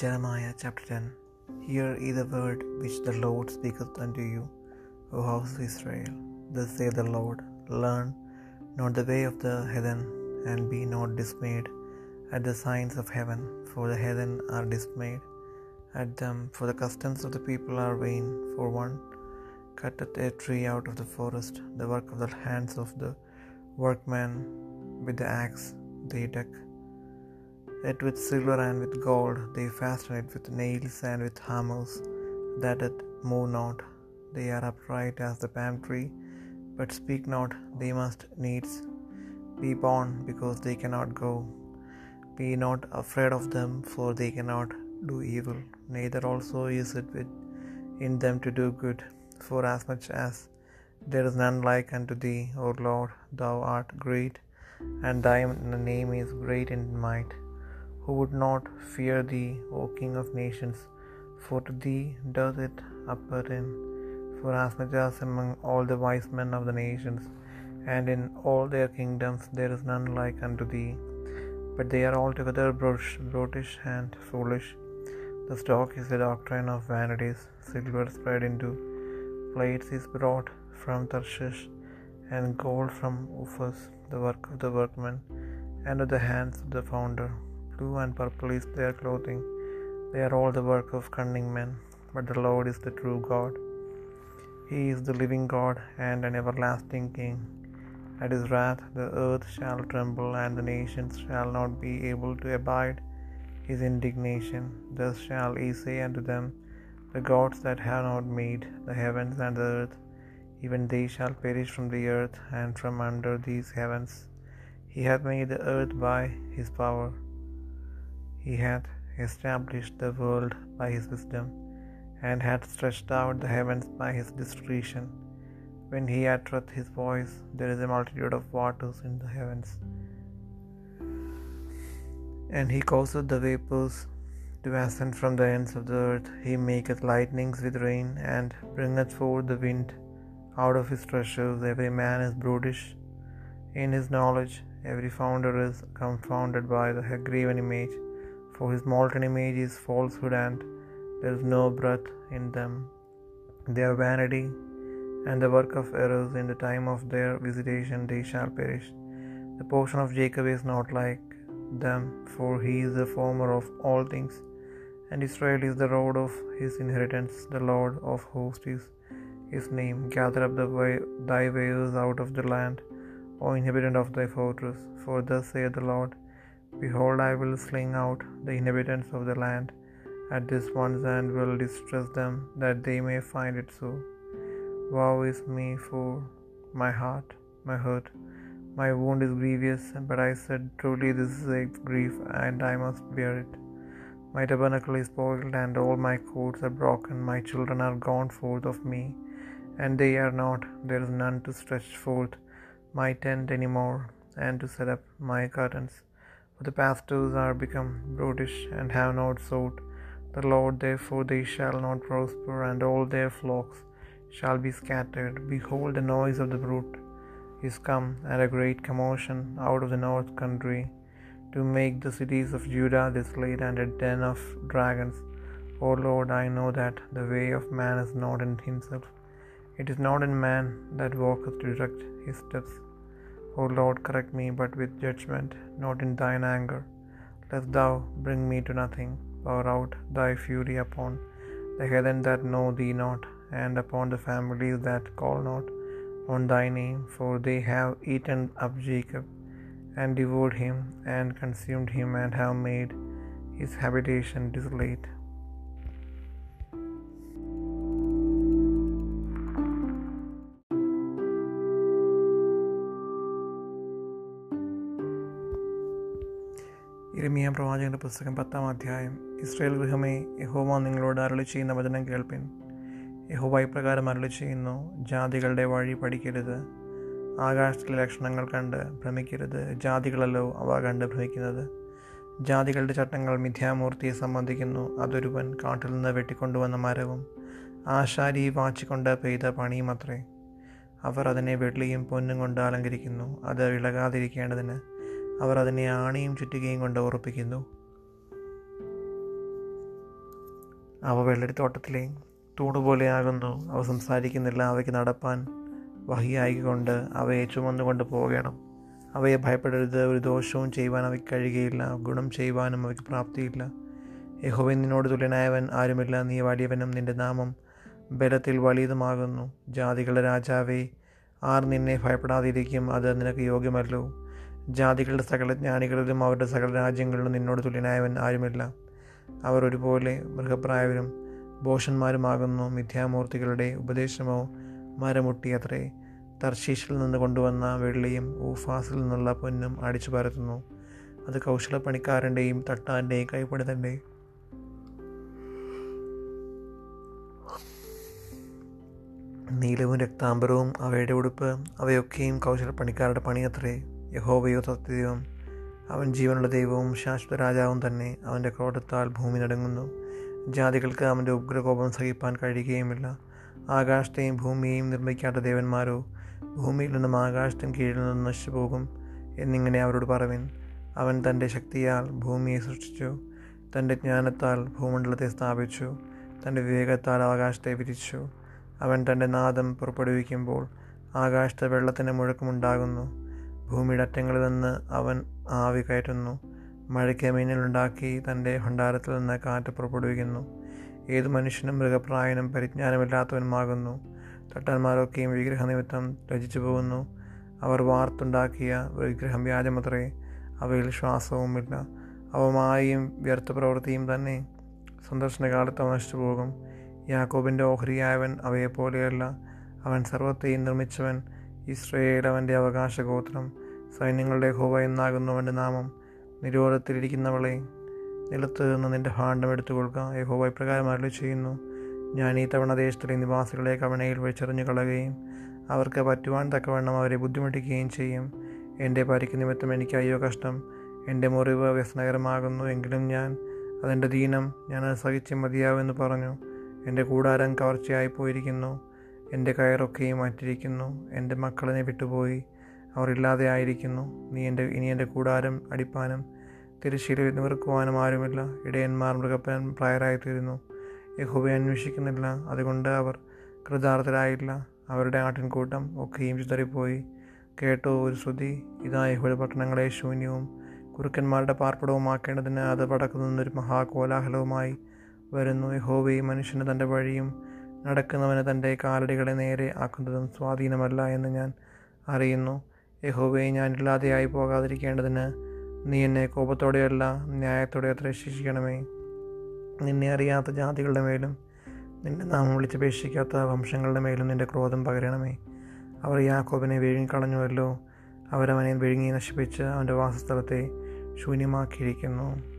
Jeremiah chapter 10 Hear ye the word which the Lord speaketh unto you, O house of Israel. Thus saith the Lord, Learn not the way of the heathen, and be not dismayed at the signs of heaven, for the heathen are dismayed at them, for the customs of the people are vain. For one cutteth a tree out of the forest, the work of the hands of the workman with the axe they deck it with silver and with gold, they fasten it with nails and with hammers, that it move not. They are upright as the palm tree, but speak not, they must needs be borne, because they cannot go. Be not afraid of them, for they cannot do evil, neither also is it with in them to do good. For as much as there is none like unto thee, O Lord, thou art great, and thy name is great in might who would not fear thee, O King of nations? For to thee doth it appertain. For as much as among all the wise men of the nations, and in all their kingdoms, there is none like unto thee. But they are altogether brutish and foolish. The stock is the doctrine of vanities. Silver spread into plates is brought from Tarshish, and gold from Uphaz, the work of the workman, and of the hands of the founder blue and purple is their clothing. They are all the work of cunning men, but the Lord is the true God. He is the living God and an everlasting King. At his wrath the earth shall tremble, and the nations shall not be able to abide his indignation. Thus shall he say unto them, The gods that have not made the heavens and the earth, even they shall perish from the earth and from under these heavens. He hath made the earth by his power he hath established the world by his wisdom, and hath stretched out the heavens by his discretion. When he uttereth his voice, there is a multitude of waters in the heavens. And he causeth the vapours to ascend from the ends of the earth. He maketh lightnings with rain, and bringeth forth the wind out of his treasures. Every man is brutish in his knowledge, every founder is confounded by the graven image for his molten image is falsehood, and there is no breath in them. They are vanity and the work of errors. In the time of their visitation they shall perish. The portion of Jacob is not like them, for he is the former of all things, and Israel is the road of his inheritance. The Lord of hosts is his name. Gather up the way, thy wares out of the land, O inhabitant of thy fortress. For thus saith the Lord Behold, I will sling out the inhabitants of the land at this once, and will distress them, that they may find it so. Woe is me for my heart, my hurt, my wound is grievous. But I said, Truly, this is a grief, and I must bear it. My tabernacle is spoiled, and all my cords are broken. My children are gone forth of me, and they are not. There is none to stretch forth my tent any more, and to set up my curtains. For the pastors are become brutish, and have not sought the Lord, therefore they shall not prosper, and all their flocks shall be scattered. Behold, the noise of the bruit is come, and a great commotion out of the north country, to make the cities of Judah desolate, and a den of dragons. O Lord, I know that the way of man is not in himself. It is not in man that walketh to direct his steps. O Lord, correct me, but with judgment, not in thine anger. Lest thou bring me to nothing, pour out thy fury upon the heathen that know thee not, and upon the families that call not on thy name, for they have eaten up Jacob, and devoured him, and consumed him, and have made his habitation desolate. ഇരമിയ പ്രവാചകന്റെ പുസ്തകം പത്താം അധ്യായം. Israel ഗൃഹമേ യഹോവ നിങ്ങളോട് അരളി ചെയ്യുന്ന വചനം കേൾപ്പിൻ. യഹോവ ഇപ്രകാരം അരളി ചെയ്യുന്നു ജാതികളുടെ വഴി പഠിക്കരുത് ആകാശത്തിലെ ലക്ഷണങ്ങൾ കണ്ട് ഭ്രമിക്കരുത് ജാതികളല്ലോ അവ കണ്ട് ഭ്രമിക്കുന്നത്. ജാതികളുടെ ചട്ടങ്ങൾ മിഥ്യാമൂർത്തിയെ സംബന്ധിക്കുന്നു അതൊരുവൻ കാട്ടിൽ നിന്ന് വെട്ടിക്കൊണ്ടുവന്ന മരവും ആശാരി വാച്ചിക്കൊണ്ട് പെയ്ത പണിയും അത്രേ. അവർ അതിനെ വെള്ളിയും പൊന്നും കൊണ്ട് അലങ്കരിക്കുന്നു അത് ഇളകാതിരിക്കേണ്ടതിന് അവർ അതിനെ ആണിയും ചുറ്റുകയും കൊണ്ട് ഉറപ്പിക്കുന്നു. അവ വെള്ളരിത്തോട്ടത്തിലെ തൂണുപോലെയാകുന്നു അവ സംസാരിക്കുന്നില്ല. അവയ്ക്ക് നടപ്പാൻ വഹിയായിക്കൊണ്ട് അവയെ ചുമന്നുകൊണ്ട് പോകണം. അവയെ ഭയപ്പെടരുത്. ഒരു ദോഷവും ചെയ്യുവാൻ അവയ്ക്ക് കഴിയുകയില്ല. ഗുണം ചെയ്യുവാനും അവയ്ക്ക് പ്രാപ്തിയില്ല. യഹോവൻ തുല്യനായവൻ ആരുമില്ല. നീ വലിയവനും നിന്റെ നാമം ബലത്തിൽ വലിയതുമാകുന്നു. ജാതികളുടെ രാജാവേ ആർ നിന്നെ ഭയപ്പെടാതിരിക്കും. അത് നിനക്ക് യോഗ്യമല്ലോ. ജാതികളുടെ സകല ജ്ഞാനികളിലും അവരുടെ സകല രാജ്യങ്ങളിലും നിന്നോട് തുല്യനായവൻ ആരുമില്ല. അവർ ഒരുപോലെ മൃഗപ്രായവരും ഭോഷന്മാരുമാകുന്നു. മിഥ്യാമൂർത്തികളുടെ ഉപദേശമോ മരമുട്ടിയത്രേ. തർശീഷിൽ നിന്ന് കൊണ്ടുവന്ന വെള്ളിയും ഊഫാസിൽ നിന്നുള്ള പൊന്നും അടിച്ചു പരത്തുന്നു. അത് കൗശലപ്പണിക്കാരന്റെയും തട്ടാന്റെയും തന്നെ നീലവും രക്താംബരവും അവയുടെ ഉടുപ്പ് അവയൊക്കെയും കൗശലപ്പണിക്കാരുടെ പണിയത്രേ. യഹോവയോ സത്യദൈവം അവൻ ജീവനുള്ള ദൈവവും ശാശ്വത രാജാവും തന്നെ അവന്റെ ക്രോധത്താൽ ഭൂമി നടങ്ങുന്നു. ജാതികൾക്ക് അവന്റെ ഉഗ്രകോപം സഹിപ്പാൻ കഴിയുകയുമില്ല. ആകാശത്തെയും ഭൂമിയെയും നിർമ്മിക്കാത്ത ദേവന്മാരോ ഭൂമിയിൽ നിന്നും ആകാശത്തിന് കീഴിൽ നിന്നും നശിച്ചു പോകും എന്നിങ്ങനെ അവരോട് പറവിൻ. അവൻ തന്റെ ശക്തിയാൽ ഭൂമിയെ സൃഷ്ടിച്ചു തന്റെ ജ്ഞാനത്താൽ ഭൂമണ്ഡലത്തെ സ്ഥാപിച്ചു തന്റെ വിവേകത്താൽ ആകാശത്തെ വിരിച്ചു. അവൻ തന്റെ നാദം പുറപ്പെടുവിക്കുമ്പോൾ ആകാശത്തെ വെള്ളത്തിന്റെ മുഴക്കമുണ്ടാകുന്നു. ഭൂമിയുടെ അറ്റങ്ങളിൽ നിന്ന് അവൻ ആവി കയറ്റുന്നു. മഴയ്ക്ക് മീനിലുണ്ടാക്കി തന്റെ ഭണ്ഡാരത്തിൽ നിന്ന് കാറ്റ് പുറപ്പെടുവിക്കുന്നു. ഏത് മനുഷ്യനും മൃഗപ്രായനും പരിജ്ഞാനമില്ലാത്തവനുമാകുന്നു. തട്ടന്മാരൊക്കെയും വിഗ്രഹനിമിത്തം രചിച്ചു പോകുന്നു അവർ വാർത്തുണ്ടാക്കിയ വിഗ്രഹം വ്യാജമത്രേ അവയിൽ ശ്വാസവുമില്ല. അവ മായയും വ്യർത്ഥ പ്രവൃത്തിയും തന്നെ. സന്ദർശനകാലത്ത് നശിച്ചു പോകും യാക്കോബിന്റെ ഓഹരിയായവൻ അവയെപ്പോലെയല്ല. അവൻ സർവത്തെയും നിർമ്മിച്ചവൻ ഇസ്രയേൽ അവന്റെ അവകാശഗോത്രം. സൈന്യങ്ങളുടെ ഹോവ എന്നാകുന്നവന്റെ നാമം നിരോധത്തിലിരിക്കുന്നവളെ നിലത്ത് നിന്ന് നിന്റെ ഭാണ്ഡം കൊടുക്കുക യഹോവ ഇപ്രകാരം അരളി ചെയ്യുന്നു ഞാൻ ഈ തവണ ദേശത്തിലെ നിവാസികളെ കവണയിൽ വെച്ചെറിഞ്ഞു കളയുകയും അവർക്ക് പറ്റുവാൻ തക്കവണ്ണം അവരെ ബുദ്ധിമുട്ടിക്കുകയും ചെയ്യും. എന്റെ പരിക്ക് നിമിത്തം എനിക്ക് അയ്യോ കഷ്ടം. എന്റെ മുറിവ് വ്യസനകരമാകുന്നു. എങ്കിലും ഞാൻ അതെന്റെ ദീനം ഞാൻ അത് സഹിച്ച് മതിയാവുമെന്ന് പറഞ്ഞു. എന്റെ കൂടാരം കവർച്ചയായി പോയിരിക്കുന്നു എന്റെ കയറൊക്കെയും മാറ്റിയിരിക്കുന്നു. എന്റെ മക്കളെന്നെ വിട്ടുപോയി. അവർ ഇല്ലാതെ ആയിരിക്കുന്നു. നീ എന്റെ ഇനി എന്റെ കൂടാരം അടിപ്പാനും തിരശ്ശീല നിവർക്കുവാനും ആരുമില്ല. ഇടയന്മാർ മൃഗപ്പൻ പ്രായരായിത്തീരുന്നു. യഹോബയെ അന്വേഷിക്കുന്നില്ല. അതുകൊണ്ട് അവർ കൃതാർത്ഥരായില്ല. അവരുടെ ആട്ടിൻകൂട്ടം ഒക്കെയും ചിതറിപ്പോയി. കേട്ടോ ഒരു ശ്രുതി. ഇതാ യഹോയുടെ പട്ടണങ്ങളെ ശൂന്യവും കുറുക്കന്മാരുടെ പാർപ്പിടവുമാക്കേണ്ടതിന് അത് പടക്കുന്നൊരു മഹാകോലാഹലവുമായി വരുന്നു. യഹോബയും മനുഷ്യന് തന്റെ വഴിയും നടക്കുന്നവന് തന്റെ കാലടികളെ നേരെ ആക്കുന്നതും സ്വാധീനമല്ല എന്ന് ഞാൻ അറിയുന്നു. യഹോബയെ ഞാൻ ഇല്ലാതെയായി പോകാതിരിക്കേണ്ടതിന് നീ എന്നെ കോപത്തോടെയല്ല ന്യായത്തോടെ അത്ര ശിക്ഷിക്കണമേ. നിന്നെ അറിയാത്ത ജാതികളുടെ മേലും നിന്റെ നാമം വിളിച്ചപേക്ഷിക്കാത്ത വംശങ്ങളുടെ മേലും നിന്റെ ക്രോധം പകരണമേ. അവർ യാക്കോബിനെ വിഴുങ്ങിക്കളഞ്ഞുവല്ലോ. അവരവനെ വിഴുങ്ങി നശിപ്പിച്ച് അവന്റെ വാസസ്ഥലത്തെ ശൂന്യമാക്കിയിരിക്കുന്നു.